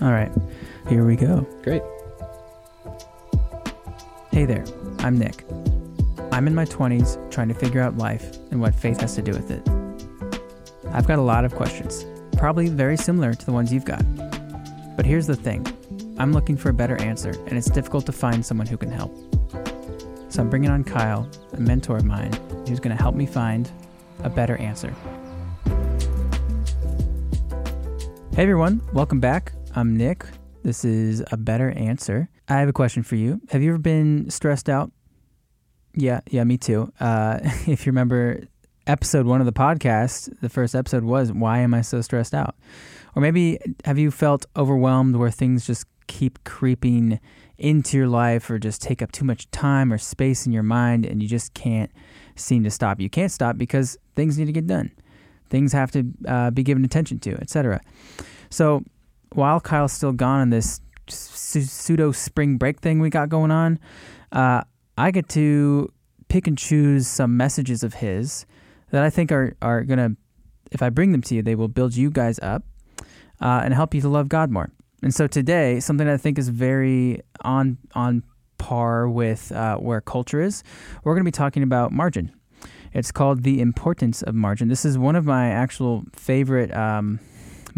All right, here we go. Great. Hey there, I'm Nick. I'm in my 20s trying to figure out life and what faith has to do with it. I've got a lot of questions, probably very similar to the ones you've got. But here's the thing I'm looking for a better answer, and it's difficult to find someone who can help. So I'm bringing on Kyle, a mentor of mine, who's going to help me find a better answer. Hey everyone, welcome back. I'm Nick. This is a better answer. I have a question for you. Have you ever been stressed out? Yeah, yeah, me too. Uh, if you remember episode one of the podcast, the first episode was Why Am I So Stressed Out? Or maybe have you felt overwhelmed where things just keep creeping into your life or just take up too much time or space in your mind and you just can't seem to stop? You can't stop because things need to get done, things have to uh, be given attention to, etc. So while Kyle's still gone on this pseudo spring break thing we got going on, uh, I get to pick and choose some messages of his that I think are, are going to, if I bring them to you, they will build you guys up uh, and help you to love God more. And so today, something that I think is very on, on par with uh, where culture is, we're going to be talking about margin. It's called The Importance of Margin. This is one of my actual favorite um,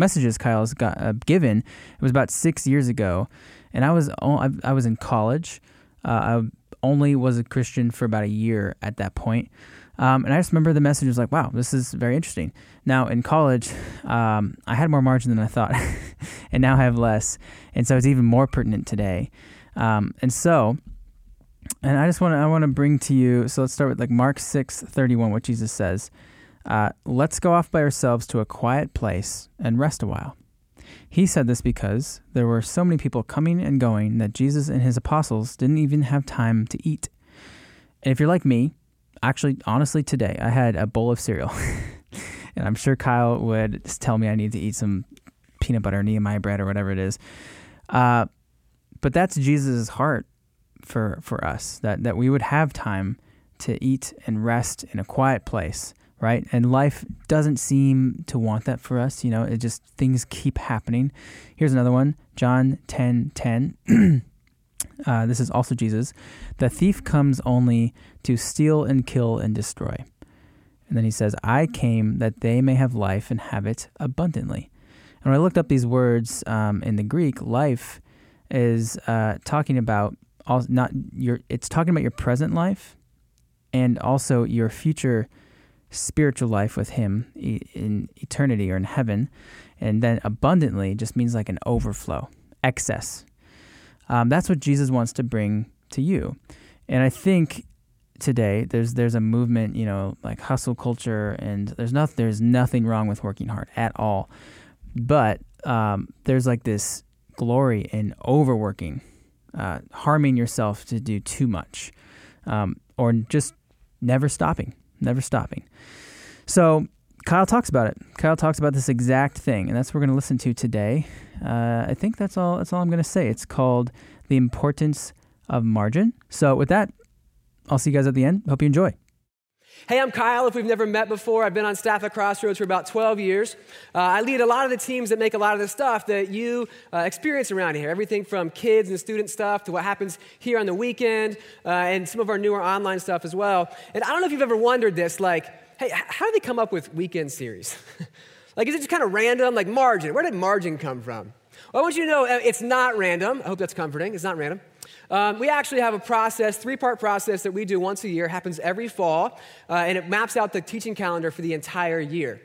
messages Kyle's got uh, given. It was about six years ago, and I was I was in college. Uh, I only was a Christian for about a year at that point. Um, and I just remember the message was like, wow, this is very interesting. Now, in college, um, I had more margin than I thought, and now I have less. And so it's even more pertinent today. Um, and so, and I just want to I want to bring to you. So let's start with like Mark six thirty one, what Jesus says. Uh, let's go off by ourselves to a quiet place and rest a while. He said this because there were so many people coming and going that Jesus and his apostles didn't even have time to eat. And if you're like me, actually, honestly, today I had a bowl of cereal. and I'm sure Kyle would tell me I need to eat some peanut butter, Nehemiah bread, or whatever it is. Uh, but that's Jesus' heart for, for us, that, that we would have time to eat and rest in a quiet place right? And life doesn't seem to want that for us. You know, it just things keep happening. Here's another one John 10 10. uh, this is also Jesus. The thief comes only to steal and kill and destroy. And then he says, I came that they may have life and have it abundantly. And when I looked up these words um, in the Greek, life is uh, talking about all, not your, it's talking about your present life and also your future spiritual life with Him in eternity or in heaven. And then abundantly just means like an overflow, excess. Um, that's what Jesus wants to bring to you. And I think today there's there's a movement, you know, like hustle culture, and there's not there's nothing wrong with working hard at all, but um, there's like this glory in overworking, uh, harming yourself to do too much, um, or just never stopping never stopping. So Kyle talks about it. Kyle talks about this exact thing, and that's what we're going to listen to today. Uh, I think that's all. That's all I'm going to say. It's called the importance of margin. So with that, I'll see you guys at the end. Hope you enjoy. Hey, I'm Kyle. If we've never met before, I've been on staff at Crossroads for about 12 years. Uh, I lead a lot of the teams that make a lot of the stuff that you uh, experience around here. Everything from kids and student stuff to what happens here on the weekend uh, and some of our newer online stuff as well. And I don't know if you've ever wondered this like, hey, how do they come up with weekend series? like, is it just kind of random? Like, margin. Where did margin come from? Well, I want you to know uh, it's not random. I hope that's comforting. It's not random. Um, we actually have a process, three part process that we do once a year, happens every fall, uh, and it maps out the teaching calendar for the entire year.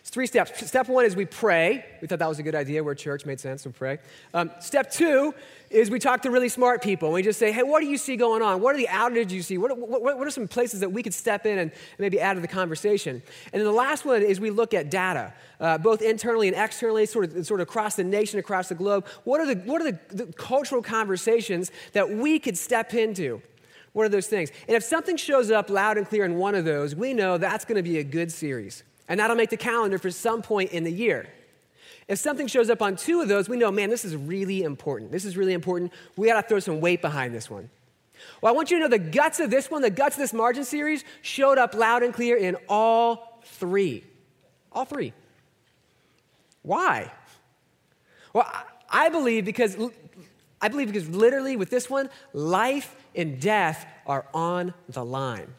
It's three steps. Step one is we pray. We thought that was a good idea. We're church, made sense, to pray. Um, step two is we talk to really smart people. And we just say, hey, what do you see going on? What are the outages you see? What, what, what are some places that we could step in and maybe add to the conversation? And then the last one is we look at data, uh, both internally and externally, sort of, sort of across the nation, across the globe. What are, the, what are the, the cultural conversations that we could step into? What are those things? And if something shows up loud and clear in one of those, we know that's going to be a good series. And that'll make the calendar for some point in the year. If something shows up on two of those, we know, man, this is really important. This is really important. We got to throw some weight behind this one. Well, I want you to know the guts of this one, the guts of this margin series, showed up loud and clear in all three. All three. Why? Well, I believe because I believe because literally with this one, life and death are on the line.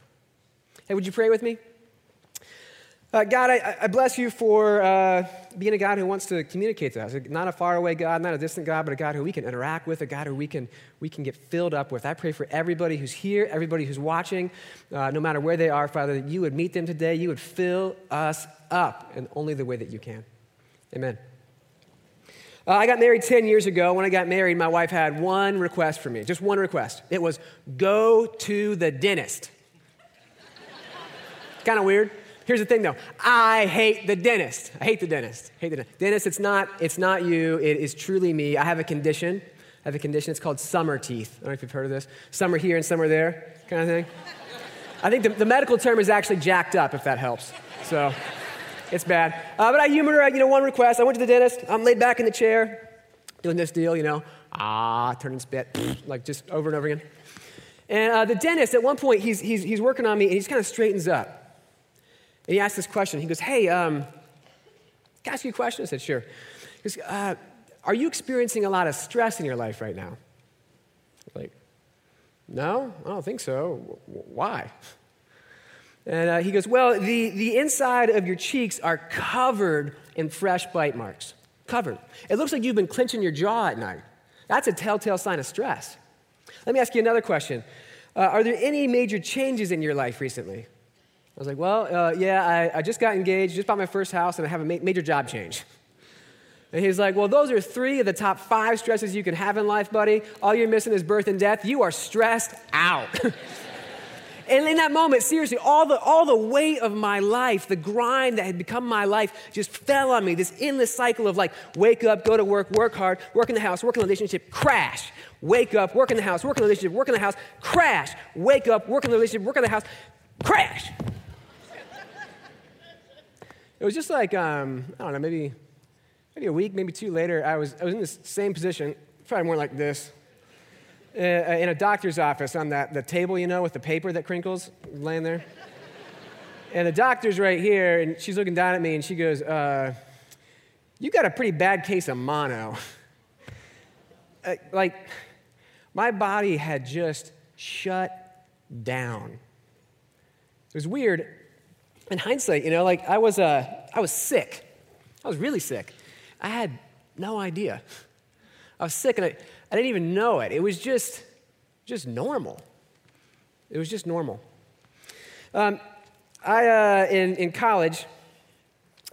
Hey, would you pray with me? Uh, God, I, I, bless you for uh, being a God who wants to communicate to us. Not a faraway God, not a distant God, but a God who we can interact with, a God who we can, we can get filled up with. I pray for everybody who's here, everybody who's watching, uh, no matter where they are, Father, that you would meet them today. You would fill us up in only the way that you can. Amen. Uh, I got married 10 years ago. When I got married, my wife had one request for me, just one request. It was go to the dentist. kind of weird. Here's the thing though. I hate the dentist. I hate the dentist. I hate the dentist. Dentist, it's not, it's not you. It is truly me. I have a condition. I have a condition. It's called summer teeth. I don't know if you've heard of this. Summer here and summer there kind of thing. I think the, the medical term is actually jacked up, if that helps. So it's bad. Uh, but I humor, you know, one request. I went to the dentist. I'm laid back in the chair doing this deal, you know, ah, turning spit, like just over and over again. And uh, the dentist, at one point, he's, he's, he's working on me and he kind of straightens up. And he asked this question. He goes, Hey, um, can I ask you a question? I said, Sure. He goes, uh, Are you experiencing a lot of stress in your life right now? Like, no, I don't think so. Why? And uh, he goes, Well, the, the inside of your cheeks are covered in fresh bite marks. Covered. It looks like you've been clenching your jaw at night. That's a telltale sign of stress. Let me ask you another question. Uh, are there any major changes in your life recently? I was like, well, uh, yeah, I, I, just got engaged, just bought my first house, and I have a ma- major job change. And he's like, well, those are three of the top five stresses you can have in life, buddy. All you're missing is birth and death. You are stressed out. and in that moment, seriously, all the, all the weight of my life, the grind that had become my life, just fell on me. This endless cycle of like, wake up, go to work, work hard, work in the house, work in the relationship, crash. Wake up, work in the house, work in the relationship, work in the house, crash. Wake up, work in the relationship, work in the house, crash. It was just like, um, I don't know, maybe, maybe a week, maybe two later, I was, I was in this same position, probably more like this, uh, in a doctor's office on that, the table, you know, with the paper that crinkles laying there. and the doctor's right here, and she's looking down at me, and she goes, uh, You got a pretty bad case of mono. uh, like, my body had just shut down. It was weird in hindsight, you know, like I was, uh, I was sick. I was really sick. I had no idea. I was sick and I, I didn't even know it. It was just, just normal. It was just normal. Um, I, uh, in, in college,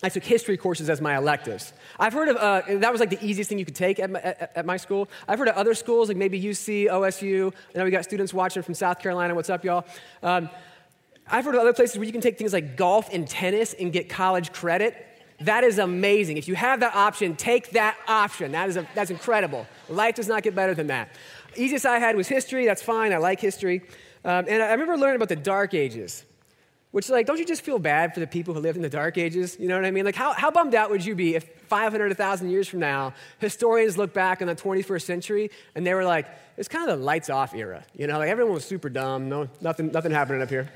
I took history courses as my electives. I've heard of, uh, that was like the easiest thing you could take at my, at, at my, school. I've heard of other schools, like maybe UC, OSU. I know we got students watching from South Carolina. What's up, y'all? Um, I've heard of other places where you can take things like golf and tennis and get college credit. That is amazing. If you have that option, take that option. That is a, that's incredible. Life does not get better than that. Easiest I had was history. That's fine. I like history. Um, and I remember learning about the Dark Ages, which, like, don't you just feel bad for the people who lived in the Dark Ages? You know what I mean? Like, how, how bummed out would you be if 500, 1,000 years from now, historians look back on the 21st century and they were like, it's kind of the lights off era. You know, like everyone was super dumb. No, nothing, nothing happening up here.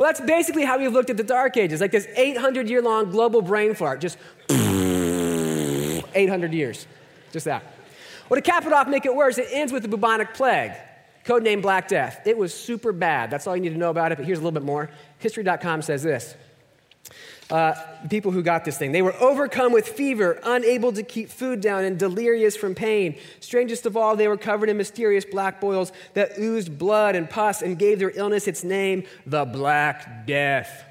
Well, that's basically how we've looked at the Dark Ages, like this 800 year long global brain fart, just 800 years. Just that. Well, to cap it off, make it worse, it ends with the bubonic plague, codenamed Black Death. It was super bad. That's all you need to know about it, but here's a little bit more. History.com says this uh, people who got this thing. They were overcome with fever, unable to keep food down, and delirious from pain. Strangest of all, they were covered in mysterious black boils that oozed blood and pus and gave their illness its name, the Black Death.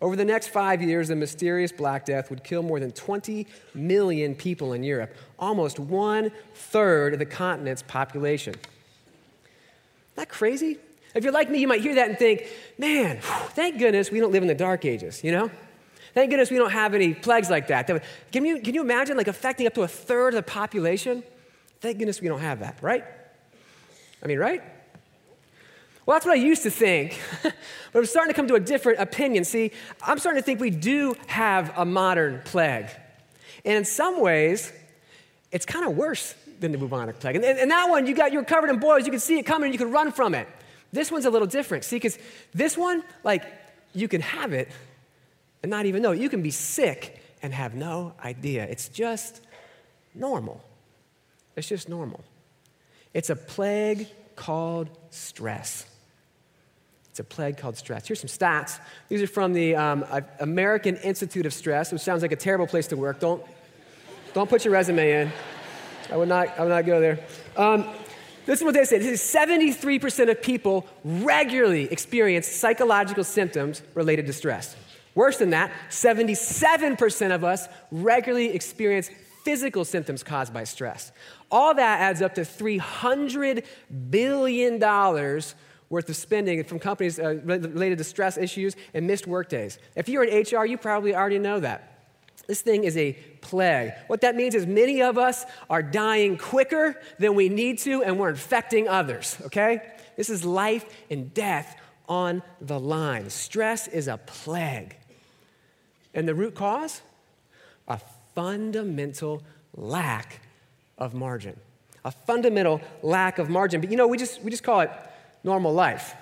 Over the next five years, the mysterious Black Death would kill more than 20 million people in Europe, almost one third of the continent's population. Isn't that crazy? If you're like me, you might hear that and think, man, thank goodness we don't live in the dark ages, you know? Thank goodness we don't have any plagues like that. Can you, can you imagine like affecting up to a third of the population? Thank goodness we don't have that, right? I mean, right? Well, that's what I used to think, but I'm starting to come to a different opinion. See, I'm starting to think we do have a modern plague. And in some ways, it's kind of worse than the bubonic plague. And, and, that one, you got, you're covered in boils, you could see it coming, and you could run from it. This one's a little different. See, because this one, like, you can have it and not even know. You can be sick and have no idea. It's just normal. It's just normal. It's a plague called stress. It's a plague called stress. Here's some stats. These are from the um, American Institute of Stress, which sounds like a terrible place to work. Don't, don't put your resume in. I would not, I would not go there. Um, this is what they say. This is 73% of people regularly experience psychological symptoms related to stress. Worse than that, 77% of us regularly experience physical symptoms caused by stress. All that adds up to $300 billion worth of spending from companies uh, related to stress issues and missed workdays. If you're in HR, you probably already know that. This thing is a plague. What that means is many of us are dying quicker than we need to, and we're infecting others, okay? This is life and death on the line. Stress is a plague. And the root cause? A fundamental lack of margin. A fundamental lack of margin. But you know, we just, we just call it normal life.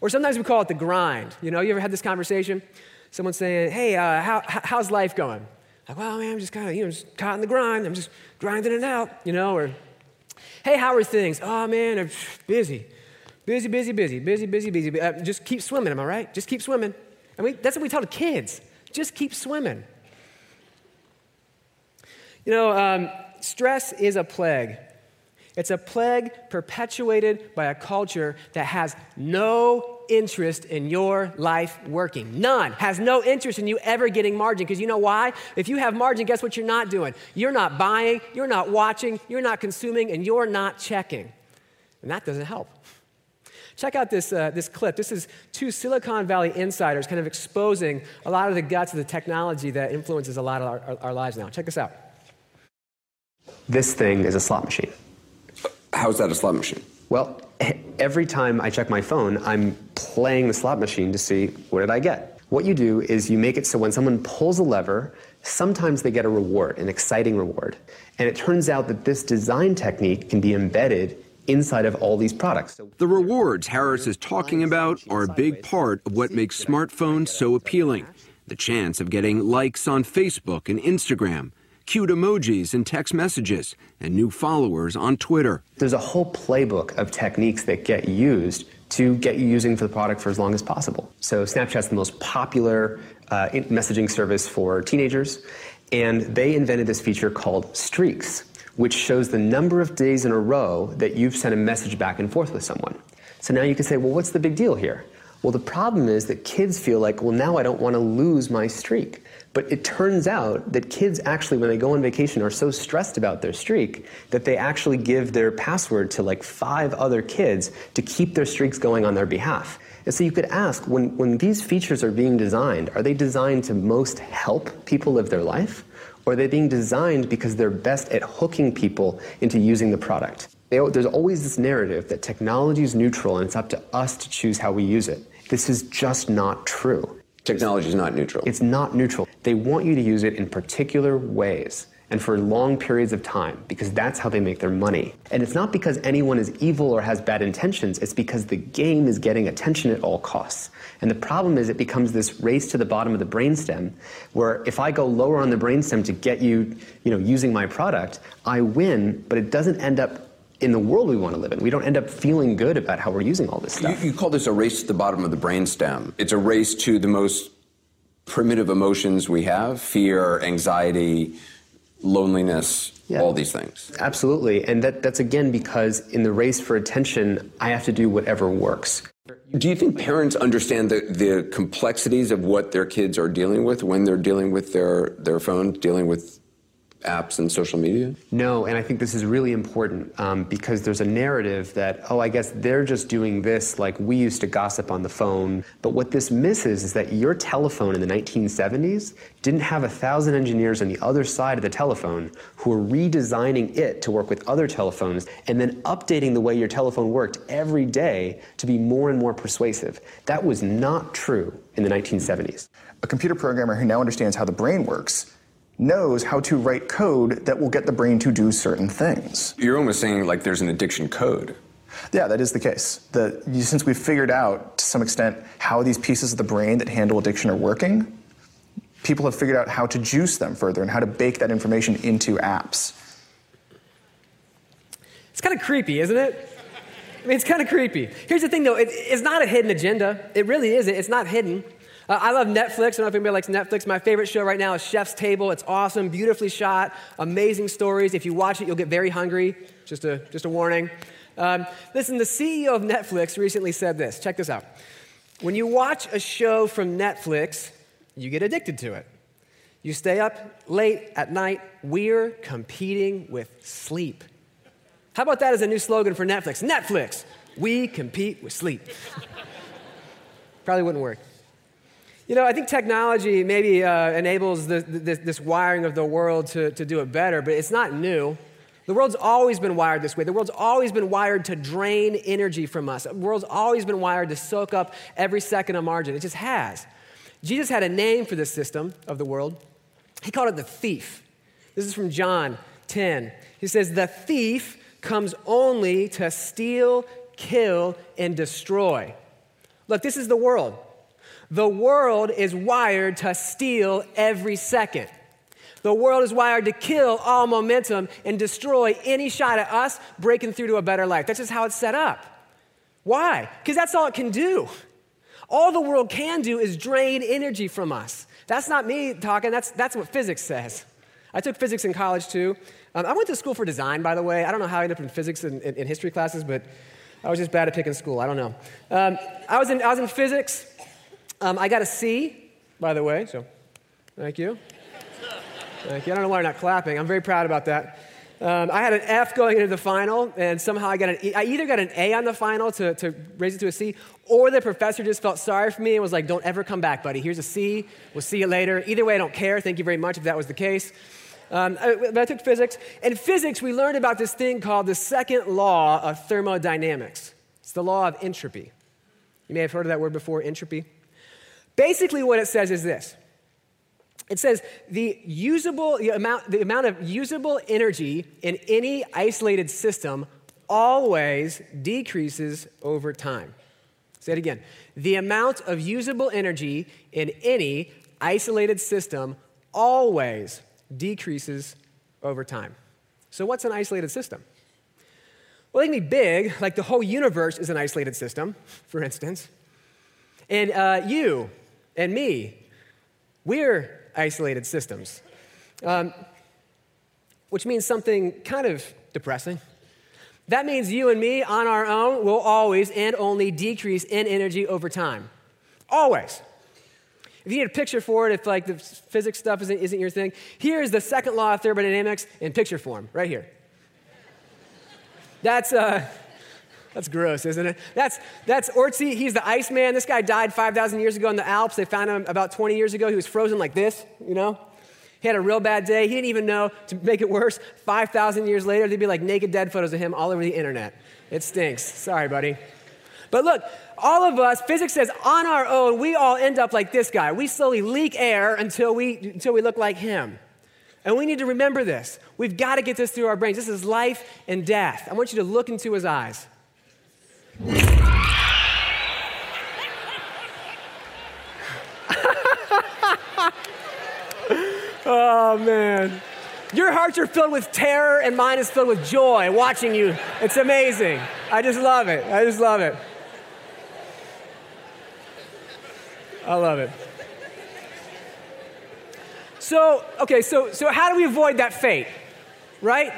Or sometimes we call it the grind. You know, you ever had this conversation? Someone saying, hey, uh, how, how's life going? Like, well, man, I'm just kind of, you know, just caught in the grind. I'm just grinding it out, you know, or, hey, how are things? Oh, man, I'm busy. Busy, busy, busy, busy, busy, busy. Uh, just keep swimming, am I right? Just keep swimming. I mean, that's what we tell the kids. Just keep swimming. You know, um, stress is a plague. It's a plague perpetuated by a culture that has no interest in your life working. None. Has no interest in you ever getting margin. Because you know why? If you have margin, guess what you're not doing? You're not buying, you're not watching, you're not consuming, and you're not checking. And that doesn't help. Check out this, uh, this clip. This is two Silicon Valley insiders kind of exposing a lot of the guts of the technology that influences a lot of our, our, our lives now. Check this out. This thing is a slot machine. How's that a slot machine? Well, every time I check my phone, I'm playing the slot machine to see what did I get. What you do is you make it so when someone pulls a lever, sometimes they get a reward, an exciting reward. And it turns out that this design technique can be embedded inside of all these products. So the rewards Harris is talking about are a big part of what makes smartphones so appealing. The chance of getting likes on Facebook and Instagram, cute emojis and text messages, and new followers on Twitter. There's a whole playbook of techniques that get used to get you using for the product for as long as possible. So Snapchat's the most popular uh, messaging service for teenagers, and they invented this feature called Streaks, which shows the number of days in a row that you've sent a message back and forth with someone. So now you can say, well, what's the big deal here? Well, the problem is that kids feel like, well, now I don't want to lose my streak. But it turns out that kids actually, when they go on vacation, are so stressed about their streak that they actually give their password to like five other kids to keep their streaks going on their behalf. And so you could ask when, when these features are being designed, are they designed to most help people live their life? Or are they being designed because they're best at hooking people into using the product? They, there's always this narrative that technology is neutral and it's up to us to choose how we use it. This is just not true. Technology is not neutral. It's not neutral. They want you to use it in particular ways and for long periods of time because that's how they make their money. And it's not because anyone is evil or has bad intentions, it's because the game is getting attention at all costs. And the problem is it becomes this race to the bottom of the brainstem where if I go lower on the brainstem to get you, you know, using my product, I win, but it doesn't end up in the world we want to live in. We don't end up feeling good about how we're using all this stuff. You, you call this a race to the bottom of the brainstem. It's a race to the most primitive emotions we have fear, anxiety, loneliness, yeah. all these things. Absolutely. And that, that's again because in the race for attention, I have to do whatever works. Do you think parents understand the, the complexities of what their kids are dealing with when they're dealing with their, their phone, dealing with apps and social media? No, and I think this is really important um, because there's a narrative that, oh, I guess they're just doing this like we used to gossip on the phone. But what this misses is that your telephone in the 1970s didn't have a thousand engineers on the other side of the telephone who were redesigning it to work with other telephones and then updating the way your telephone worked every day to be more and more persuasive. That was not true in the 1970s. A computer programmer who now understands how the brain works knows how to write code that will get the brain to do certain things. You're almost saying like there's an addiction code. Yeah, that is the case. The, since we've figured out to some extent how these pieces of the brain that handle addiction are working, people have figured out how to juice them further and how to bake that information into apps. It's kind of creepy, isn't it? I mean, it's kind of creepy. Here's the thing, though it, it's not a hidden agenda. It really isn't. It's not hidden. Uh, I love Netflix. I don't know if anybody likes Netflix. My favorite show right now is Chef's Table. It's awesome, beautifully shot, amazing stories. If you watch it, you'll get very hungry. Just a, just a warning. Um, listen, the CEO of Netflix recently said this. Check this out. When you watch a show from Netflix, you get addicted to it. You stay up late at night. We're competing with sleep. How about that as a new slogan for Netflix? Netflix, we compete with sleep. Probably wouldn't work. You know, I think technology maybe uh, enables the, the, this wiring of the world to, to do it better, but it's not new. The world's always been wired this way. The world's always been wired to drain energy from us. The world's always been wired to soak up every second of margin. It just has. Jesus had a name for this system of the world. He called it the thief. This is from John 10. He says, The thief comes only to steal, kill, and destroy. Look, this is the world. The world is wired to steal every second. The world is wired to kill all momentum and destroy any shot at us breaking through to a better life. That's just how it's set up. Why? Because that's all it can do. All the world can do is drain energy from us. That's not me talking, that's, that's what physics says. I took physics in college too. Um, I went to school for design, by the way. I don't know how I ended up in physics and history classes, but I was just bad at picking school. I don't know. Um, I, was in, I was in physics. Um, I got a C, by the way, so thank you. Thank you. I don't know why you're not clapping. I'm very proud about that. Um, I had an F going into the final, and somehow I got an E. I either got an A on the final to, to raise it to a C, or the professor just felt sorry for me and was like, Don't ever come back, buddy. Here's a C. We'll see you later. Either way, I don't care. Thank you very much if that was the case. Um, I, I took physics. In physics, we learned about this thing called the second law of thermodynamics. It's the law of entropy. You may have heard of that word before, entropy. Basically, what it says is this it says the usable the amount, the amount of usable energy in any isolated system always decreases over time. Say it again. The amount of usable energy in any isolated system always decreases over time. So, what's an isolated system? Well, they can be big, like the whole universe is an isolated system, for instance. And uh, you and me, we're isolated systems, um, which means something kind of depressing. That means you and me on our own will always and only decrease in energy over time. Always. If you need a picture for it, if like the physics stuff isn't, isn't your thing, here's the second law of thermodynamics in picture form, right here. That's, uh, that's gross, isn't it? That's, that's Ötzi. He's the Iceman. This guy died 5,000 years ago in the Alps. They found him about 20 years ago. He was frozen like this, you know? He had a real bad day. He didn't even know, to make it worse, 5,000 years later, there'd be like naked dead photos of him all over the internet. It stinks. Sorry, buddy. But look, all of us, physics says on our own, we all end up like this guy. We slowly leak air until we, until we look like him. And we need to remember this. We've got to get this through our brains. This is life and death. I want you to look into his eyes. oh, man. Your hearts are filled with terror, and mine is filled with joy watching you. It's amazing. I just love it. I just love it. I love it. So, okay, so, so how do we avoid that fate, right?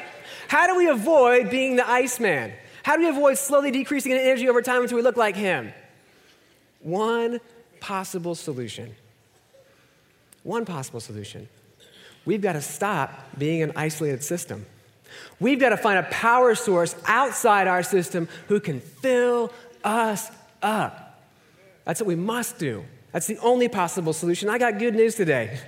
How do we avoid being the Iceman? How do we avoid slowly decreasing in energy over time until we look like him? One possible solution. One possible solution. We've got to stop being an isolated system. We've got to find a power source outside our system who can fill us up. That's what we must do. That's the only possible solution. I got good news today.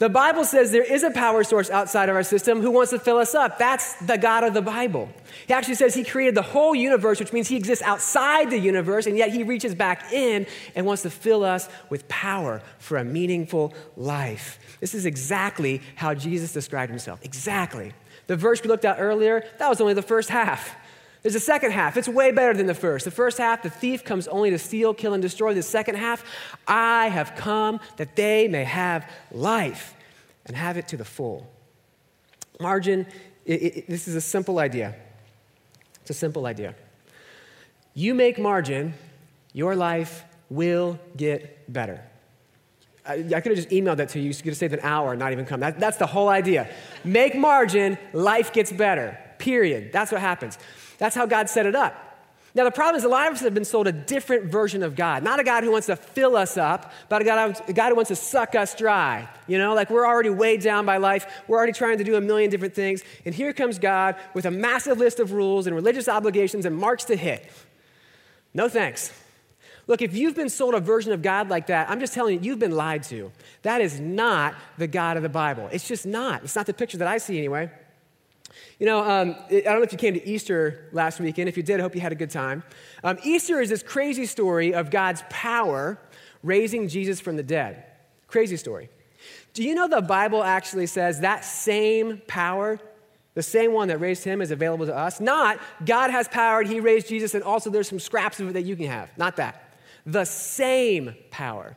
The Bible says there is a power source outside of our system who wants to fill us up. That's the God of the Bible. He actually says he created the whole universe, which means he exists outside the universe, and yet he reaches back in and wants to fill us with power for a meaningful life. This is exactly how Jesus described himself. Exactly. The verse we looked at earlier, that was only the first half. There's a second half. It's way better than the first. The first half, the thief comes only to steal, kill, and destroy. The second half, I have come that they may have life and have it to the full. Margin, it, it, this is a simple idea. It's a simple idea. You make margin, your life will get better. I, I could have just emailed that to you. You could have saved an hour and not even come. That, that's the whole idea. Make margin, life gets better. Period. That's what happens. That's how God set it up. Now, the problem is a lot of us have been sold a different version of God. Not a God who wants to fill us up, but a God, a God who wants to suck us dry. You know, like we're already weighed down by life. We're already trying to do a million different things. And here comes God with a massive list of rules and religious obligations and marks to hit. No thanks. Look, if you've been sold a version of God like that, I'm just telling you, you've been lied to. That is not the God of the Bible. It's just not. It's not the picture that I see anyway. You know, um, I don't know if you came to Easter last weekend. If you did, I hope you had a good time. Um, Easter is this crazy story of God's power raising Jesus from the dead. Crazy story. Do you know the Bible actually says that same power, the same one that raised him, is available to us? Not God has power and he raised Jesus, and also there's some scraps of it that you can have. Not that. The same power.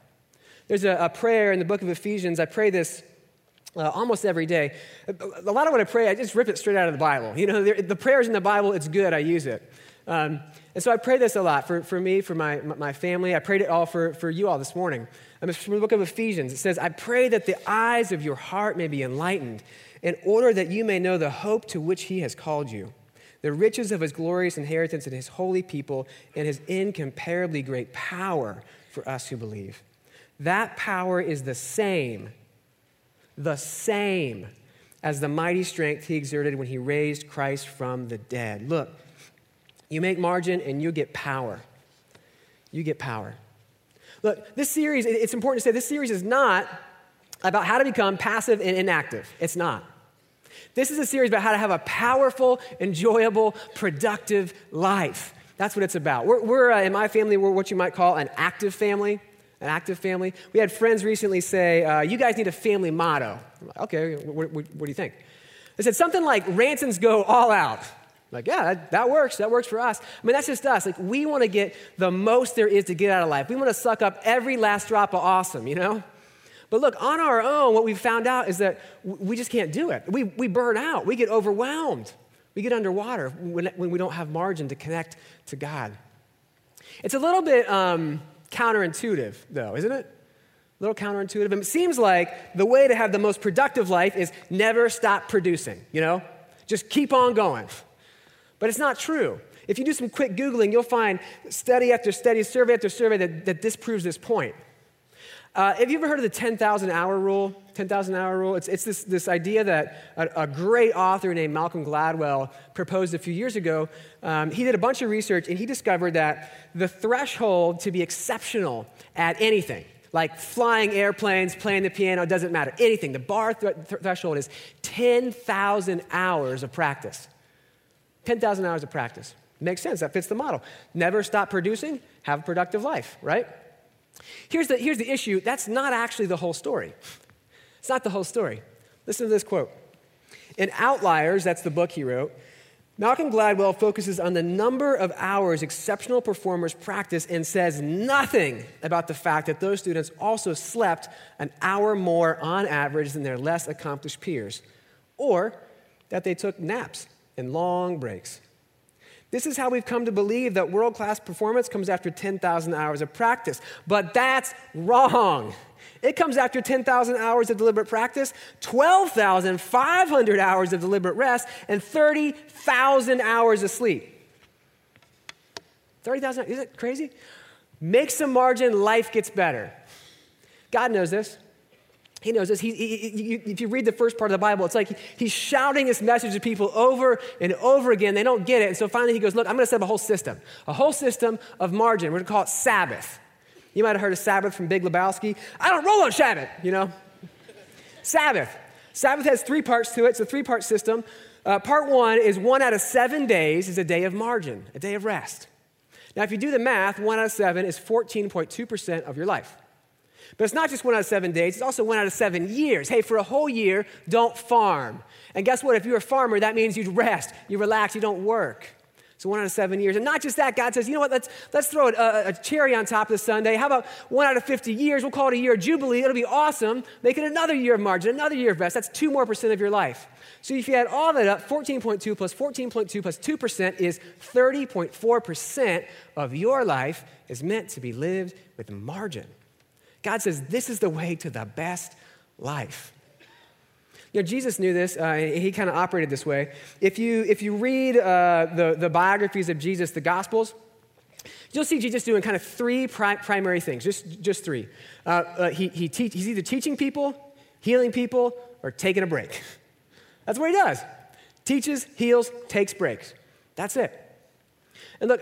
There's a, a prayer in the book of Ephesians. I pray this uh, almost every day. A lot of what I pray, I just rip it straight out of the Bible. You know, the prayers in the Bible, it's good, I use it. Um, and so I pray this a lot for, for me, for my, my family. I prayed it all for, for you all this morning. Um, from the book of Ephesians. It says, I pray that the eyes of your heart may be enlightened, in order that you may know the hope to which he has called you, the riches of his glorious inheritance in his holy people, and his incomparably great power for us who believe. That power is the same the same as the mighty strength he exerted when he raised Christ from the dead. Look, you make margin and you get power. You get power. Look, this series, it's important to say this series is not about how to become passive and inactive. It's not. This is a series about how to have a powerful, enjoyable, productive life. That's what it's about. We're, we're uh, in my family, we're what you might call an active family an active family. We had friends recently say, uh, You guys need a family motto. Like, okay, what, what, what, do you think? They said something like, Ransons go all out. like, yeah, that, that, works. That works for us. I mean, that's just us. Like, we want to get the most there is to get out of life. We want to suck up every last drop of awesome, you know? But look, on our own, what we've found out is that we just can't do it. We, we burn out, we get overwhelmed, we get underwater when, when we don't have margin to connect to God. It's a little bit. Um, counterintuitive, though, isn't it? A little counterintuitive. And it seems like the way to have the most productive life is never stop producing, you know? Just keep on going. But it's not true. If you do some quick Googling, you'll find study after study, survey after survey that, that disproves this point. Uh, have you ever heard of the 10,000 hour rule? 10,000 hour rule? It's, it's this, this idea that a, a, great author named Malcolm Gladwell proposed a few years ago. Um, he did a bunch of research and he discovered that the threshold to be exceptional at anything, like flying airplanes, playing the piano, doesn't matter, anything, the bar th- th- threshold is 10,000 hours of practice. 10,000 hours of practice. Makes sense, that fits the model. Never stop producing, have a productive life, right? Here's the, here's the issue that's not actually the whole story. It's not the whole story. Listen to this quote. In Outliers, that's the book he wrote, Malcolm Gladwell focuses on the number of hours exceptional performers practice and says nothing about the fact that those students also slept an hour more on average than their less accomplished peers, or that they took naps and long breaks. This is how we've come to believe that world class performance comes after 10,000 hours of practice. But that's wrong. It comes after 10,000 hours of deliberate practice, 12,500 hours of deliberate rest, and 30,000 hours of sleep. 30,000, is it crazy? Make some margin, life gets better. God knows this. He knows this. He, he, he, if you read the first part of the Bible, it's like he's shouting this message to people over and over again. They don't get it. And so finally he goes, Look, I'm going to set up a whole system, a whole system of margin. We're going to call it Sabbath. You might have heard of Sabbath from Big Lebowski. I don't roll on Sabbath, you know? Sabbath. Sabbath has three parts to it. It's a three part system. Uh, part one is one out of seven days is a day of margin, a day of rest. Now, if you do the math, one out of seven is 14.2% of your life. But it's not just one out of seven days, it's also one out of seven years. Hey, for a whole year, don't farm. And guess what? If you're a farmer, that means you rest, you relax, you don't work. So one out of seven years. And not just that, God says, you know what, let's, let's throw a, a, cherry on top of the Sunday. How about one out of 50 years? We'll call it a year of Jubilee. It'll be awesome. Make it another year of margin, another year of rest. That's two more percent of your life. So if you add all that up, 14.2 plus 14.2 plus 2% is 30.4% of your life is meant to be lived with margin. God says this is the way to the best life. You know, Jesus knew this. Uh, he kind of operated this way. If you, if you read uh, the, the biographies of Jesus, the Gospels, you'll see Jesus doing kind of three pri- primary things, just, just three. Uh, uh he, he te- he's either teaching people, healing people, or taking a break. That's what he does. Teaches, heals, takes breaks. That's it. And look,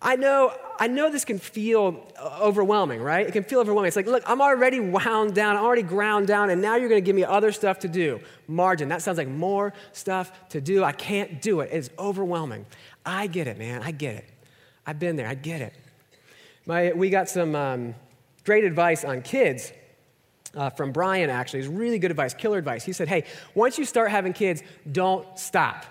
I know, I know this can feel overwhelming, right? It can feel overwhelming. It's like, look, I'm already wound down, I'm already ground down, and now you're going to give me other stuff to do. Margin, that sounds like more stuff to do. I can't do it. It's overwhelming. I get it, man. I get it. I've been there. I get it. My, we got some um, great advice on kids uh, from Brian, actually. It's really good advice, killer advice. He said, hey, once you start having kids, don't stop.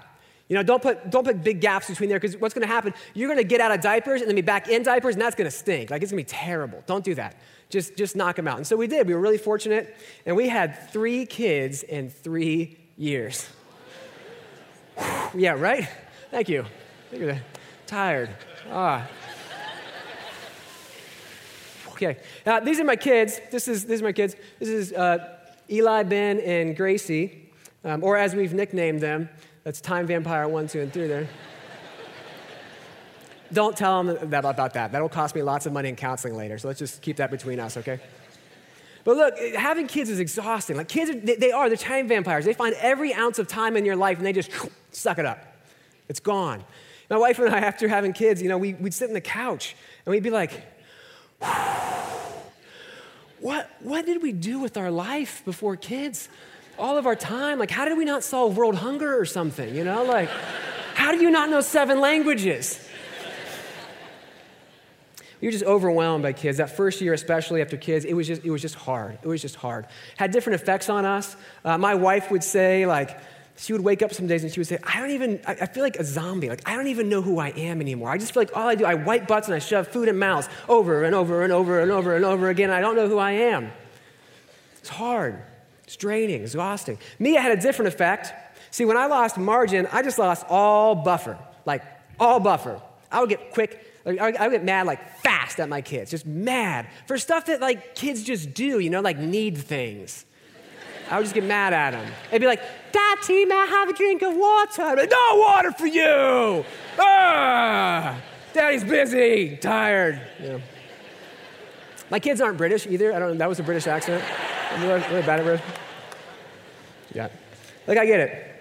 You know, don't put, don't put big gaps between there because what's going to happen, you're going to get out of diapers and then be back in diapers and that's going to stink. Like, it's going to be terrible. Don't do that. Just, just knock them out. And so we did. We were really fortunate. And we had three kids in three years. yeah, right? Thank you. You're tired. Ah. Okay. Now, these are my kids. This is, these are my kids. This is uh, Eli, Ben, and Gracie, um, or as we've nicknamed them, that's Time Vampire 1, 2, and 3 there. Don't tell them that, about that. That'll cost me lots of money in counseling later. So let's just keep that between us, okay? But look, having kids is exhausting. Like kids, are, they, are, they're time vampires. They find every ounce of time in your life and they just suck it up. It's gone. My wife and I, after having kids, you know, we, we'd sit on the couch and we'd be like, what, what did we do with our life before kids? All of our time. Like, how did we not solve world hunger or something? You know, like, how do you not know seven languages? We were just overwhelmed by kids. That first year, especially after kids, it was just, it was just hard. It was just hard. Had different effects on us. Uh, my wife would say, like, she would wake up some days and she would say, I don't even, I, I feel like a zombie. Like, I don't even know who I am anymore. I just feel like all I do, I wipe butts and I shove food in mouths over and over and over and over and over again. I don't know who I am. It's hard. It's draining, exhausting. Me, it had a different effect. See, when I lost margin, I just lost all buffer, like all buffer. I would get quick, I would get mad like fast at my kids, just mad for stuff that like kids just do, you know, like need things. I would just get mad at them. They'd be like, Daddy, may I have a drink of water? I'd be like, no water for you. Ah, Daddy's busy, tired. You know. My kids aren't British either. I don't know, that was a British accent. Really, bad at it. Yeah. Like, I get it.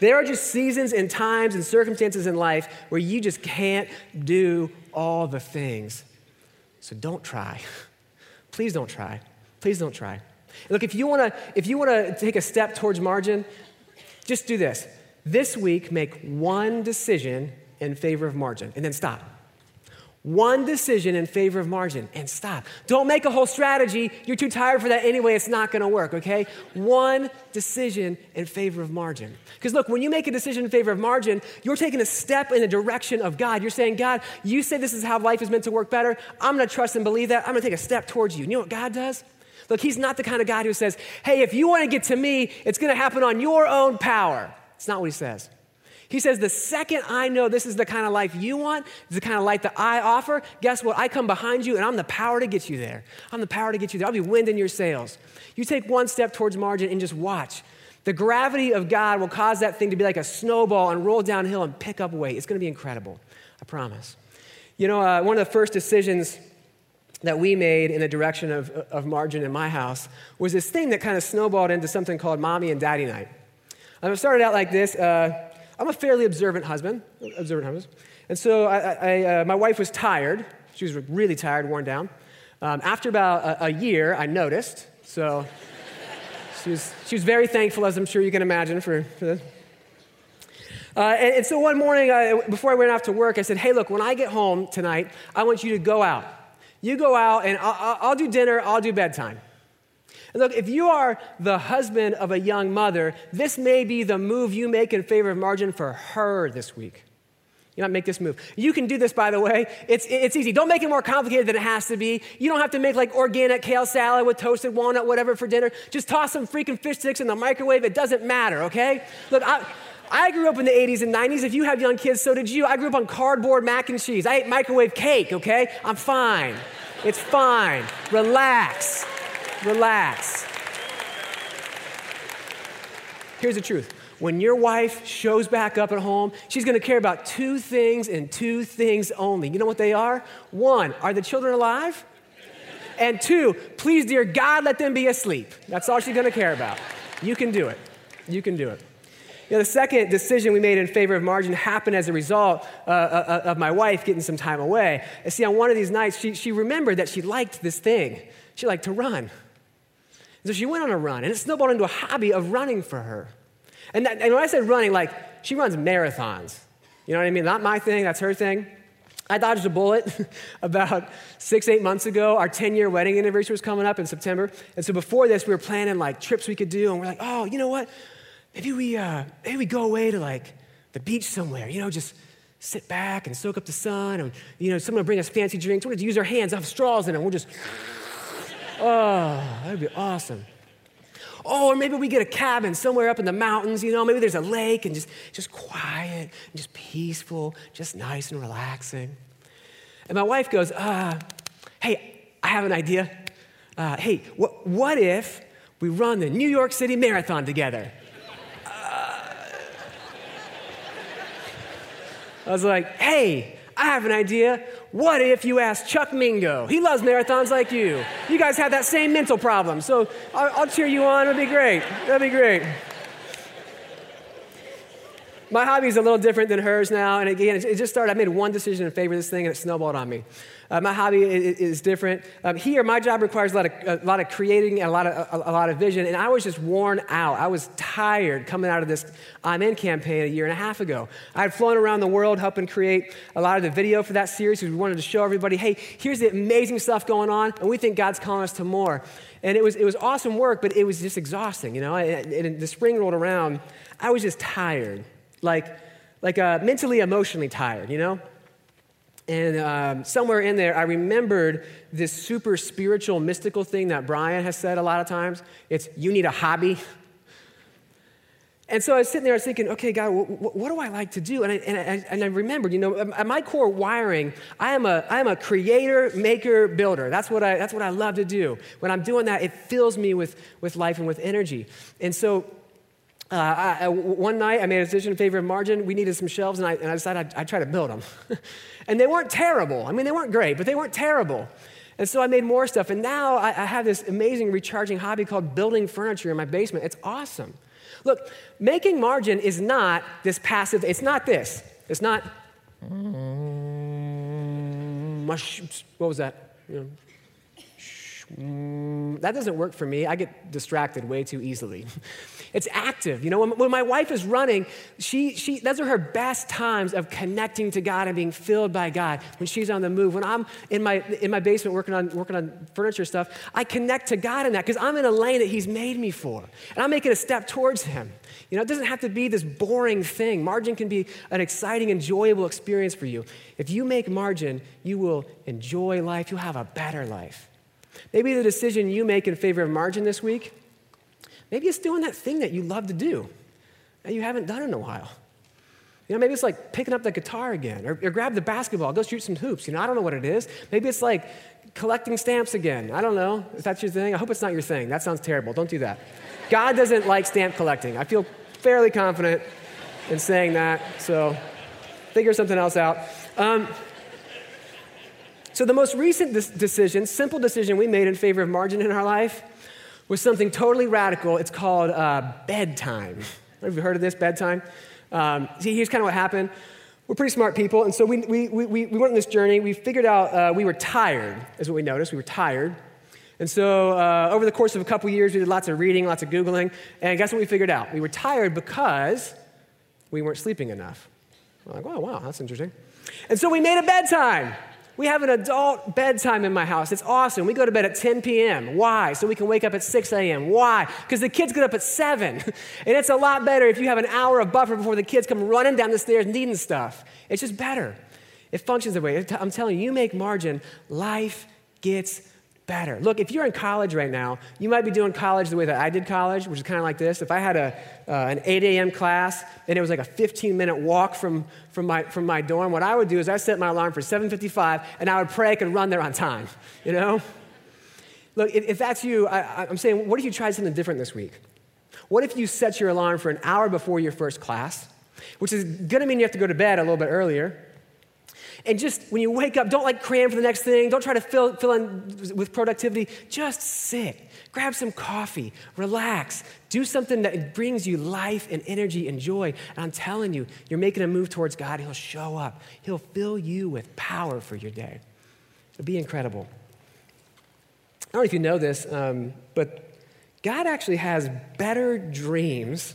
There are just seasons and times and circumstances in life where you just can't do all the things. So don't try. Please don't try. Please don't try. Look, if you want to if you want to take a step towards margin, just do this. This week make one decision in favor of margin and then stop. One decision in favor of margin and stop. Don't make a whole strategy. You're too tired for that anyway. It's not going to work, okay? One decision in favor of margin. Because look, when you make a decision in favor of margin, you're taking a step in the direction of God. You're saying, God, you say this is how life is meant to work better. I'm going to trust and believe that. I'm going to take a step towards you. You know what God does? Look, He's not the kind of God who says, hey, if you want to get to me, it's going to happen on your own power. It's not what He says. He says, The second I know this is the kind of life you want, is the kind of life that I offer, guess what? I come behind you and I'm the power to get you there. I'm the power to get you there. I'll be wind in your sails. You take one step towards margin and just watch. The gravity of God will cause that thing to be like a snowball and roll downhill and pick up weight. It's going to be incredible. I promise. You know, uh, one of the first decisions that we made in the direction of, of margin in my house was this thing that kind of snowballed into something called mommy and daddy night. Um, it started out like this. Uh, I'm a fairly observant husband, observant husband. And so I, I, uh, my wife was tired. She was really tired, worn down. Um, after about a, a, year, I noticed. So she was, she was very thankful, as I'm sure you can imagine, for, for this. Uh, and, and, so one morning, I, before I went off to work, I said, Hey, look, when I get home tonight, I want you to go out. You go out, and I'll, I'll do dinner, I'll do bedtime. And look, if you are the husband of a young mother, this may be the move you make in favor of margin for her this week. You might make this move. You can do this, by the way. It's, it's easy. Don't make it more complicated than it has to be. You don't have to make like organic kale salad with toasted walnut, whatever, for dinner. Just toss some freaking fish sticks in the microwave. It doesn't matter, okay? Look, I, I grew up in the 80s and 90s. If you have young kids, so did you. I grew up on cardboard mac and cheese. I ate microwave cake, okay? I'm fine. It's fine. Relax. Relax. Here's the truth when your wife shows back up at home, she's gonna care about two things and two things only. You know what they are? One, are the children alive? And two, please, dear God, let them be asleep. That's all she's gonna care about. You can do it. You can do it. You know, the second decision we made in favor of margin happened as a result uh, uh, of my wife getting some time away. And see, on one of these nights, she, she remembered that she liked this thing. She liked to run. So she went on a run, and it snowballed into a hobby of running for her. And, that, and when I said running, like, she runs marathons. You know what I mean? Not my thing, that's her thing. I dodged a bullet about six, eight months ago. Our 10 year wedding anniversary was coming up in September. And so before this, we were planning like trips we could do. And we're like, oh, you know what? maybe we, uh, maybe we go away to like the beach somewhere, you know, just sit back and soak up the sun. And, you know, someone will bring us fancy drinks. We'll just use our hands, have straws in them. We'll just, oh, that'd be awesome. Oh, or maybe we get a cabin somewhere up in the mountains, you know, maybe there's a lake and just, just quiet and just peaceful, just nice and relaxing. And my wife goes, uh, hey, I have an idea. Uh, hey, what, what if we run the New York City Marathon together? I was like, hey, I have an idea. What if you ask Chuck Mingo? He loves marathons like you. You guys have that same mental problem. So I'll, I'll cheer you on. It'll be great. That'd be great. My hobby is a little different than hers now. And again, it just started. I made one decision in favor of this thing and it snowballed on me. Uh, my hobby is, is different. Um, here, my job requires a lot, of, a lot of creating and a lot of, a, a, lot of vision, and I was just worn out. I was tired coming out of this I'm In campaign a year and a half ago. I had flown around the world helping create a lot of the video for that series because we wanted to show everybody, hey, here's the amazing stuff going on, and we think God's calling us to more. And it was, it was awesome work, but it was just exhausting, you know? And, and the spring rolled around, I was just tired, like, like uh, mentally, emotionally tired, you know? And um, somewhere in there, I remembered this super spiritual, mystical thing that Brian has said a lot of times. It's, you need a hobby. And so I was sitting there, I was thinking, okay, God, what, what do I like to do? And I, and, I, and I remembered, you know, at my core wiring, I am, a, I am a creator, maker, builder. That's what, I, that's what I love to do. When I'm doing that, it fills me with, with life and with energy. And so uh, I, one night, I made a decision in favor of margin. We needed some shelves, and I, and I decided I'd, I'd try to build them. and they weren't terrible. I mean, they weren't great, but they weren't terrible. And so I made more stuff. And now I, I have this amazing recharging hobby called building furniture in my basement. It's awesome. Look, making margin is not this passive, it's not this. It's not, what was that? That doesn't work for me. I get distracted way too easily. It's active. You know, when, when, my wife is running, she, she, those are her best times of connecting to God and being filled by God when she's on the move. When I'm in my, in my basement working on, working on furniture stuff, I connect to God in that because I'm in a lane that He's made me for. And I'm making a step towards Him. You know, it doesn't have to be this boring thing. Margin can be an exciting, enjoyable experience for you. If you make margin, you will enjoy life, you'll have a better life. Maybe the decision you make in favor of margin this week Maybe it's doing that thing that you love to do that you haven't done in a while. You know, maybe it's like picking up the guitar again, or, or, grab the basketball, go shoot some hoops. You know, I don't know what it is. Maybe it's like collecting stamps again. I don't know. Is that your thing? I hope it's not your thing. That sounds terrible. Don't do that. God doesn't like stamp collecting. I feel fairly confident in saying that, so figure something else out. Um, so, the most recent decision, simple decision we made in favor of margin in our life was something totally radical. It's called uh, bedtime. Have you heard of this, bedtime? Um, see, here's kind of what happened. We're pretty smart people, and so we, we, we, we went on this journey. We figured out uh, we were tired, is what we noticed. We were tired. And so, uh, over the course of a couple years, we did lots of reading, lots of Googling, and guess what we figured out? We were tired because we weren't sleeping enough. We're like, wow, wow, that's interesting. And so we made a bedtime. We have an adult bedtime in my house. It's awesome. We go to bed at 10 p.m. Why? So we can wake up at 6 a.m. Why? Because the kids get up at 7. and it's a lot better if you have an hour of buffer before the kids come running down the stairs needing stuff. It's just better. It functions that way. I'm telling you, you make margin, life gets better. Look, if you're in college right now, you might be doing college the way that I did college, which is kind of like this. If I had a, uh, an 8 a.m. class and it was like a 15 minute walk from, from, my, from my dorm, what I would do is I set my alarm for 7.55 and I would pray I could run there on time, you know? Look, if, if that's you, I, I'm saying, what if you tried something different this week? What if you set your alarm for an hour before your first class, which is going to mean you have to go to bed a little bit earlier, and just when you wake up, don't like cram for the next thing. Don't try to fill, fill in with productivity. Just sit, grab some coffee, relax, do something that brings you life and energy and joy. And I'm telling you, you're making a move towards God. He'll show up, He'll fill you with power for your day. It'll be incredible. I don't know if you know this, um, but God actually has better dreams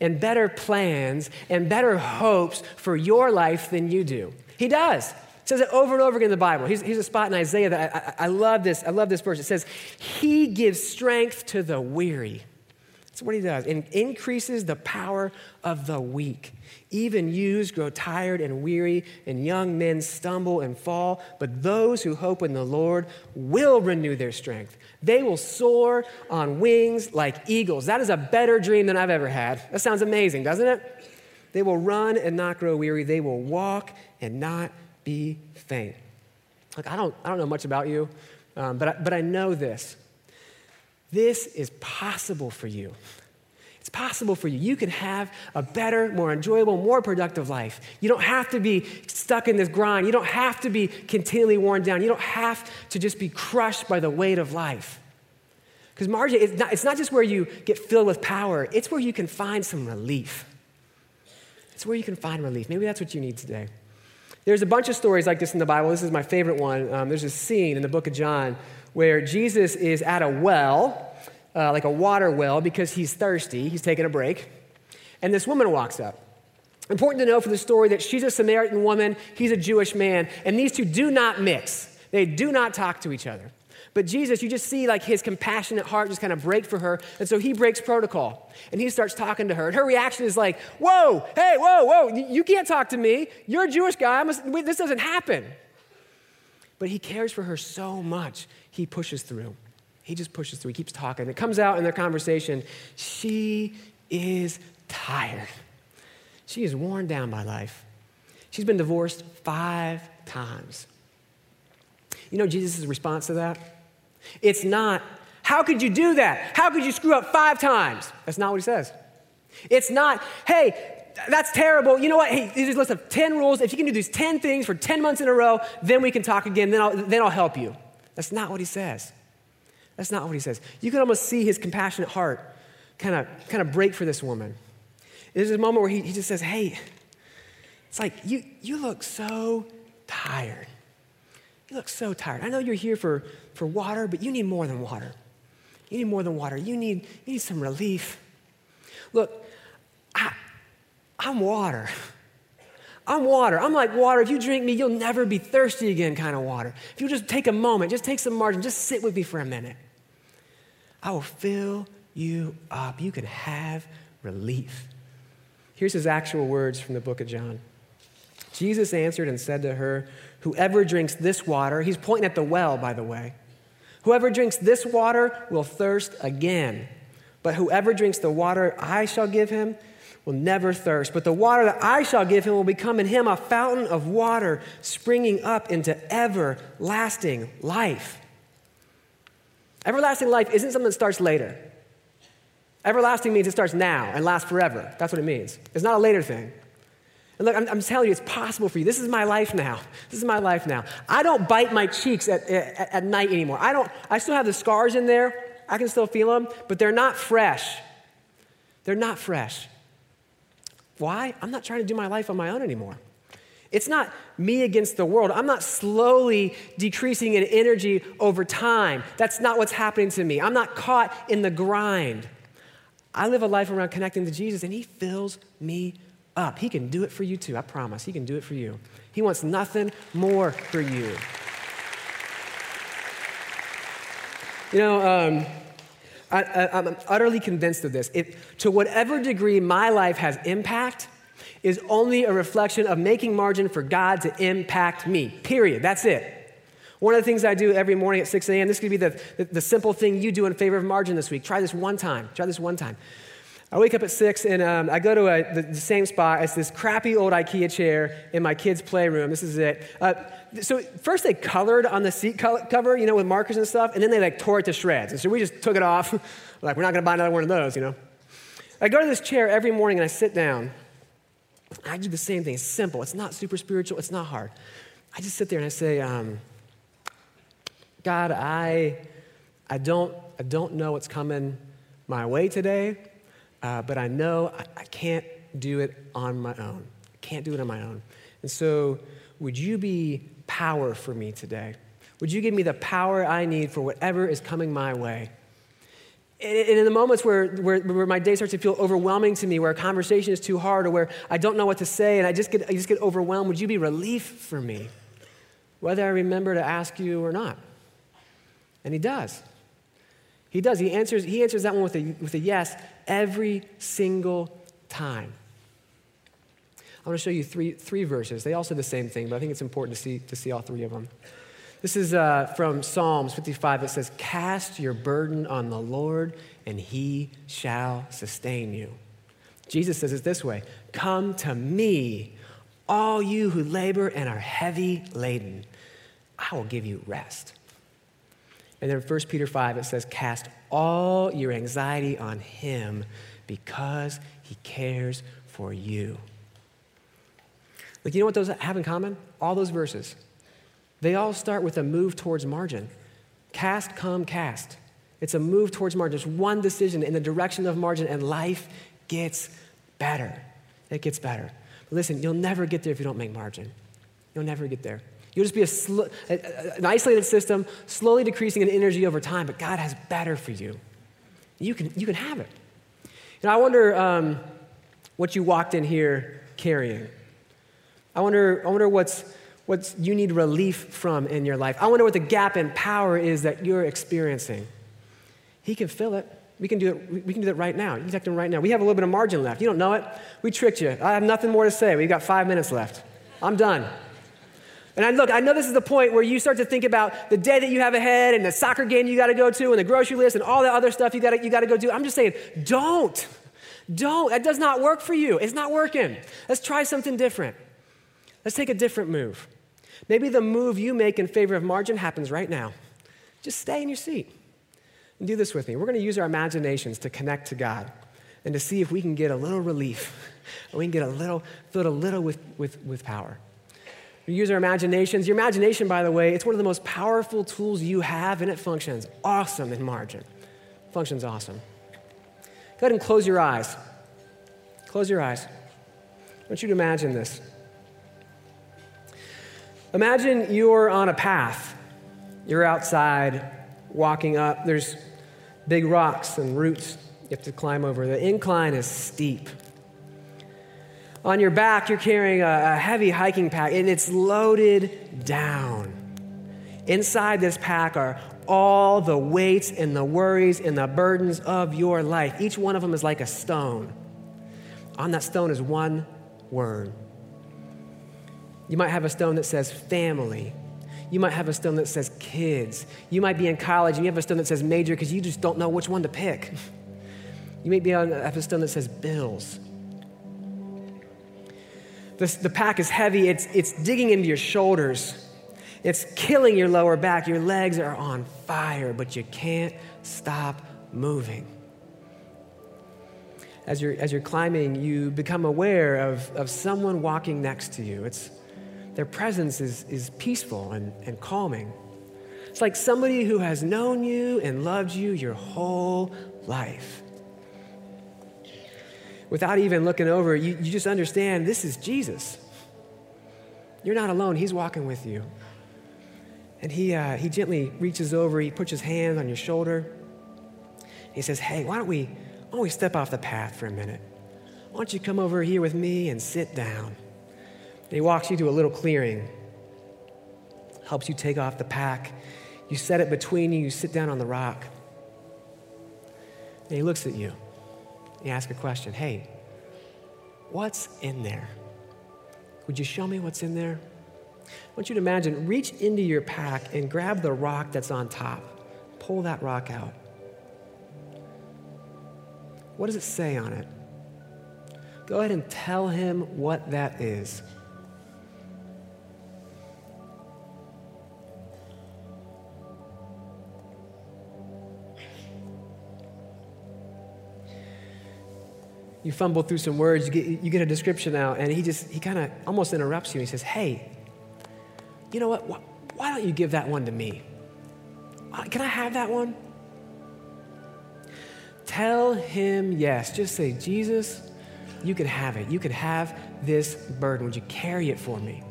and better plans and better hopes for your life than you do. He does. It says it over and over again in the Bible. Here's, here's a spot in Isaiah that I, I, I, love this. I love this verse. It says, He gives strength to the weary. That's what he does. And increases the power of the weak. Even youths grow tired and weary, and young men stumble and fall. But those who hope in the Lord will renew their strength. They will soar on wings like eagles. That is a better dream than I've ever had. That sounds amazing, doesn't it? They will run and not grow weary. They will walk and not be faint. Look, I don't, I don't know much about you, um, but, I, but I know this. This is possible for you. It's possible for you. You can have a better, more enjoyable, more productive life. You don't have to be stuck in this grind. You don't have to be continually worn down. You don't have to just be crushed by the weight of life. Because margin, it's not, it's not just where you get filled with power, it's where you can find some relief. It's where you can find relief. Maybe that's what you need today. There's a bunch of stories like this in the Bible. This is my favorite one. Um, there's a scene in the book of John where Jesus is at a well, uh, like a water well, because he's thirsty. He's taking a break. And this woman walks up. Important to know for the story that she's a Samaritan woman, he's a Jewish man, and these two do not mix. They do not talk to each other. But Jesus, you just see like his compassionate heart just kind of break for her. And so he breaks protocol and he starts talking to her. And her reaction is like, Whoa, hey, whoa, whoa, you can't talk to me. You're a Jewish guy. Must, this doesn't happen. But he cares for her so much, he pushes through. He just pushes through. He keeps talking. It comes out in their conversation. She is tired. She is worn down by life. She's been divorced five times. You know Jesus' response to that? It's not, how could you do that? How could you screw up five times? That's not what he says. It's not, hey, that's terrible. You know what? Hey, here's a list of 10 rules. If you can do these 10 things for 10 months in a row, then we can talk again. Then I'll, then I'll help you. That's not what he says. That's not what he says. You can almost see his compassionate heart kind of kind of break for this woman. There's a moment where he, he just says, Hey, it's like, you, you look so tired. You look so tired. I know you're here for for water, but you need more than water. You need more than water. You need, you need some relief. Look, I, I'm water. I'm water. I'm like water. If you drink me, you'll never be thirsty again, kind of water. If you just take a moment, just take some margin, just sit with me for a minute. I will fill you up. You can have relief. Here's his actual words from the book of John. Jesus answered and said to her, Whoever drinks this water, he's pointing at the well, by the way. Whoever drinks this water will thirst again. But whoever drinks the water I shall give him will never thirst. But the water that I shall give him will become in him a fountain of water springing up into everlasting life. Everlasting life isn't something that starts later. Everlasting means it starts now and lasts forever. That's what it means. It's not a later thing. And look, I'm, I'm, telling you, it's possible for you. This is my life now. This is my life now. I don't bite my cheeks at, at, at night anymore. I don't, I still have the scars in there. I can still feel them, but they're not fresh. They're not fresh. Why? I'm not trying to do my life on my own anymore. It's not me against the world. I'm not slowly decreasing in energy over time. That's not what's happening to me. I'm not caught in the grind. I live a life around connecting to Jesus, and He fills me up. He can do it for you too, I promise. He can do it for you. He wants nothing more for you. You know, um, I, am utterly convinced of this. To whatever degree my life has impact, is only a reflection of making margin for God to impact me. Period. That's it. One of the things I do every morning at 6 a.m., this could be the, the, the, simple thing you do in favor of margin this week. Try this one time. Try this one time. I wake up at 6 and um, I go to a, the, the, same spot. It's this crappy old IKEA chair in my kids' playroom. This is it. Uh, so first they colored on the seat cover, you know, with markers and stuff, and then they like tore it to shreds. And so we just took it off. like, we're not going to buy another one of those, you know. I go to this chair every morning and I sit down. I do the same thing. It's simple. It's not super spiritual. It's not hard. I just sit there and I say, um, God, I, I, don't, I don't know what's coming my way today, uh, but I know I, I can't do it on my own. I can't do it on my own. And so, would you be power for me today? Would you give me the power I need for whatever is coming my way? And in the moments where, where, where, my day starts to feel overwhelming to me, where a conversation is too hard, or where I don't know what to say and I just get, I just get overwhelmed, would you be relief for me? Whether I remember to ask you or not. And he does. He does. He answers, he answers that one with a, with a yes every single time. I want to show you three, three verses. They all say the same thing, but I think it's important to see, to see all three of them. This is uh, from Psalms 55. It says, Cast your burden on the Lord, and he shall sustain you. Jesus says it this way Come to me, all you who labor and are heavy laden. I will give you rest. And then 1 Peter 5, it says, Cast all your anxiety on him because he cares for you. Like, you know what those have in common? All those verses. They all start with a move towards margin. Cast, come, cast. It's a move towards margin. It's one decision in the direction of margin, and life gets better. It gets better. But listen, you'll never get there if you don't make margin. You'll never get there. You'll just be a sl- an isolated system, slowly decreasing in energy over time, but God has better for you. You can, you can have it. And I wonder um, what you walked in here carrying. I wonder, I wonder what's, what you need relief from in your life. I wonder what the gap in power is that you're experiencing. He can fill it. We can do it. We can do that right now. You can text him right now. We have a little bit of margin left. You don't know it. We tricked you. I have nothing more to say. We've got five minutes left. I'm done. And I look, I know this is the point where you start to think about the day that you have ahead and the soccer game you got to go to and the grocery list and all the other stuff you got you to go do. I'm just saying, don't. Don't. That does not work for you. It's not working. Let's try something different. Let's take a different move. Maybe the move you make in favor of margin happens right now. Just stay in your seat and do this with me. We're going to use our imaginations to connect to God and to see if we can get a little relief, and we can get a little, filled a little with, with, with power. We use our imaginations. Your imagination, by the way, it's one of the most powerful tools you have, and it functions awesome in margin. Functions awesome. Go ahead and close your eyes. Close your eyes. I want you to imagine this. Imagine you're on a path. You're outside walking up. There's big rocks and roots you have to climb over. The incline is steep. On your back, you're carrying a, a heavy hiking pack, and it's loaded down. Inside this pack are all the weights and the worries and the burdens of your life. Each one of them is like a stone. On that stone is one word. You might have a stone that says family. You might have a stone that says kids. You might be in college and you have a stone that says major because you just don't know which one to pick. You may be on, a stone that says bills. The, the pack is heavy, it's, it's digging into your shoulders, it's killing your lower back. Your legs are on fire, but you can't stop moving. As you're, as you're climbing, you become aware of, of someone walking next to you. It's, their presence is, is peaceful and, and calming. It's like somebody who has known you and loved you your whole life without even looking over, you, you just understand this is Jesus. You're not alone, He's walking with you. And he, uh, he gently reaches over, he puts his hand on your shoulder. He says, Hey, why don't, we, why don't we step off the path for a minute? Why don't you come over here with me and sit down? And he walks you to a little clearing, helps you take off the pack. You set it between you, you sit down on the rock. And he looks at you. He asks a question Hey, what's in there? Would you show me what's in there? I want you to imagine, reach into your pack and grab the rock that's on top. Pull that rock out. What does it say on it? Go ahead and tell him what that is. You fumble through some words, you get, you get a description out, and he just, he kind of almost interrupts you. He says, Hey, you know what? Why don't you give that one to me? Uh, can I have that one? Tell him yes. Just say, Jesus, you could have it. You could have this burden. Would you carry it for me?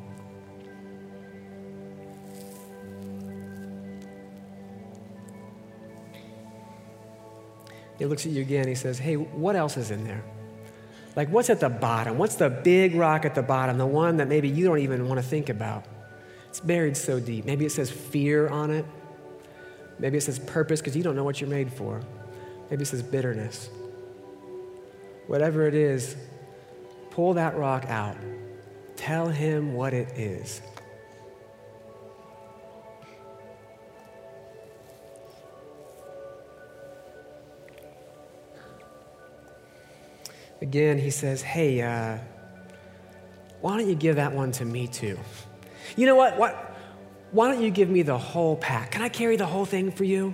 He looks at you again. He says, Hey, what else is in there? Like, what's at the bottom? What's the big rock at the bottom? The one that maybe you don't even want to think about? It's buried so deep. Maybe it says fear on it. Maybe it says purpose because you don't know what you're made for. Maybe it says bitterness. Whatever it is, pull that rock out. Tell him what it is. Again, he says, Hey, uh, why don't you give that one to me too? You know what? what? Why don't you give me the whole pack? Can I carry the whole thing for you?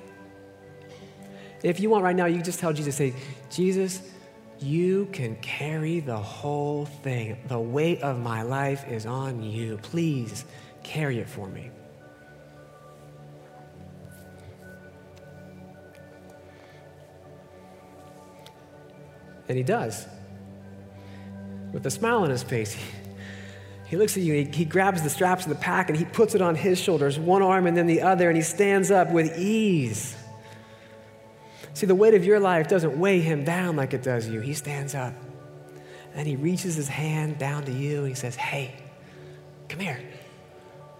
If you want right now, you just tell Jesus, say, Jesus, you can carry the whole thing. The weight of my life is on you. Please carry it for me. And he does. With a smile on his face, he looks at you, he, he grabs the straps of the pack and he puts it on his shoulders, one arm and then the other, and he stands up with ease. See, the weight of your life doesn't weigh him down like it does you. He stands up and he reaches his hand down to you and he says, Hey, come here,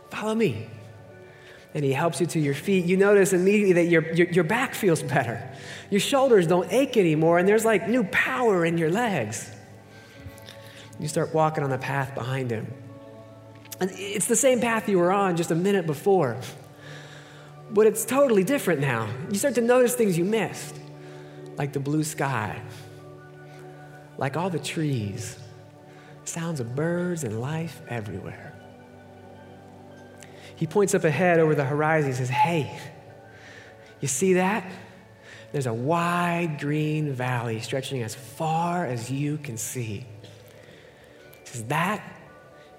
follow me. And he helps you to your feet. You notice immediately that your, your, your back feels better. Your shoulders don't ache anymore, and there's like new power in your legs. You start walking on the path behind him. And it's the same path you were on just a minute before. But it's totally different now. You start to notice things you missed, like the blue sky, like all the trees, sounds of birds and life everywhere. He points up ahead over the horizon. He says, Hey, you see that? There's a wide green valley stretching as far as you can see. Says, That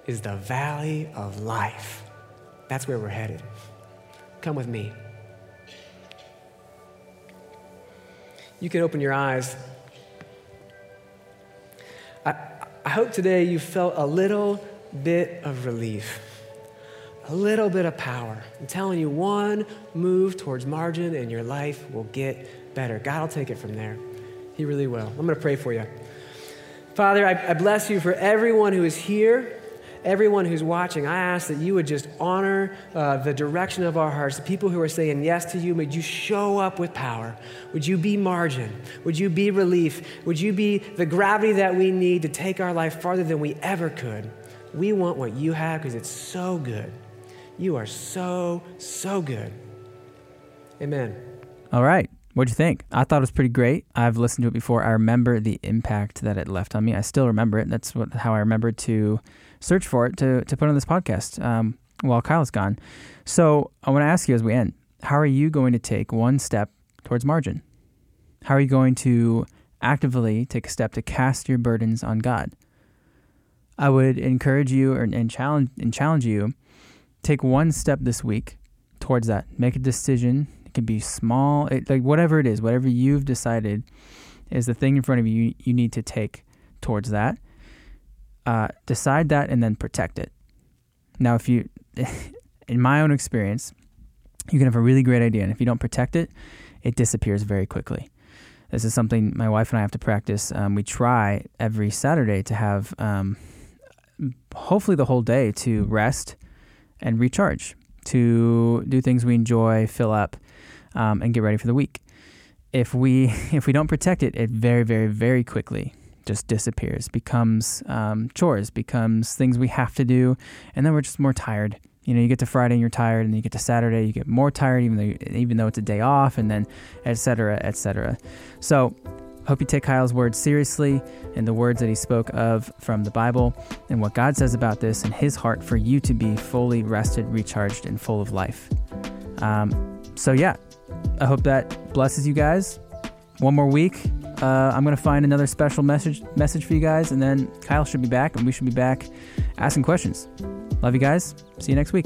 is the valley of life. That's where we're headed. Come with me. You can open your eyes. I, I hope today you felt a little bit of relief, a little bit of power. I'm telling you, one move towards margin and your life will get better. God will take it from there. He really will. I'm going to pray for you. Father, I, I bless you for everyone who is here everyone who's watching, I ask that you would just honor uh, the direction of our hearts. The people who are saying yes to you, would you show up with power? Would you be margin? Would you be relief? Would you be the gravity that we need to take our life farther than we ever could? We want what you have because it's so good. You are so, so good. Amen. All right. What'd you think? I thought it was pretty great. I've listened to it before. I remember the impact that it left on me. I still remember it. That's what, how I remember to search for it to, to put on this podcast um, while Kyle's gone. So I want to ask you as we end how are you going to take one step towards margin? How are you going to actively take a step to cast your burdens on God? I would encourage you or, and challenge and challenge you take one step this week towards that. Make a decision. It can be small, it, like whatever it is, whatever you've decided is the thing in front of you you need to take towards that uh, decide that and then protect it. Now, if you, in my own experience, you can have a really great idea, and if you don't protect it, it disappears very quickly. This is something my wife and I have to practice. Um, we try every Saturday to have, um, hopefully, the whole day to rest and recharge, to do things we enjoy, fill up, um, and get ready for the week. If we if we don't protect it, it very very very quickly just disappears, becomes um, chores, becomes things we have to do, and then we're just more tired. You know, you get to Friday and you're tired, and then you get to Saturday, you get more tired, even though even though it's a day off, and then et cetera, et cetera. So, hope you take Kyle's words seriously and the words that he spoke of from the Bible and what God says about this and His heart for you to be fully rested, recharged, and full of life. Um, so, yeah, I hope that blesses you guys. One more week, uh, I'm gonna find another special message message for you guys, and then Kyle should be back, and we should be back asking questions. Love you guys. See you next week.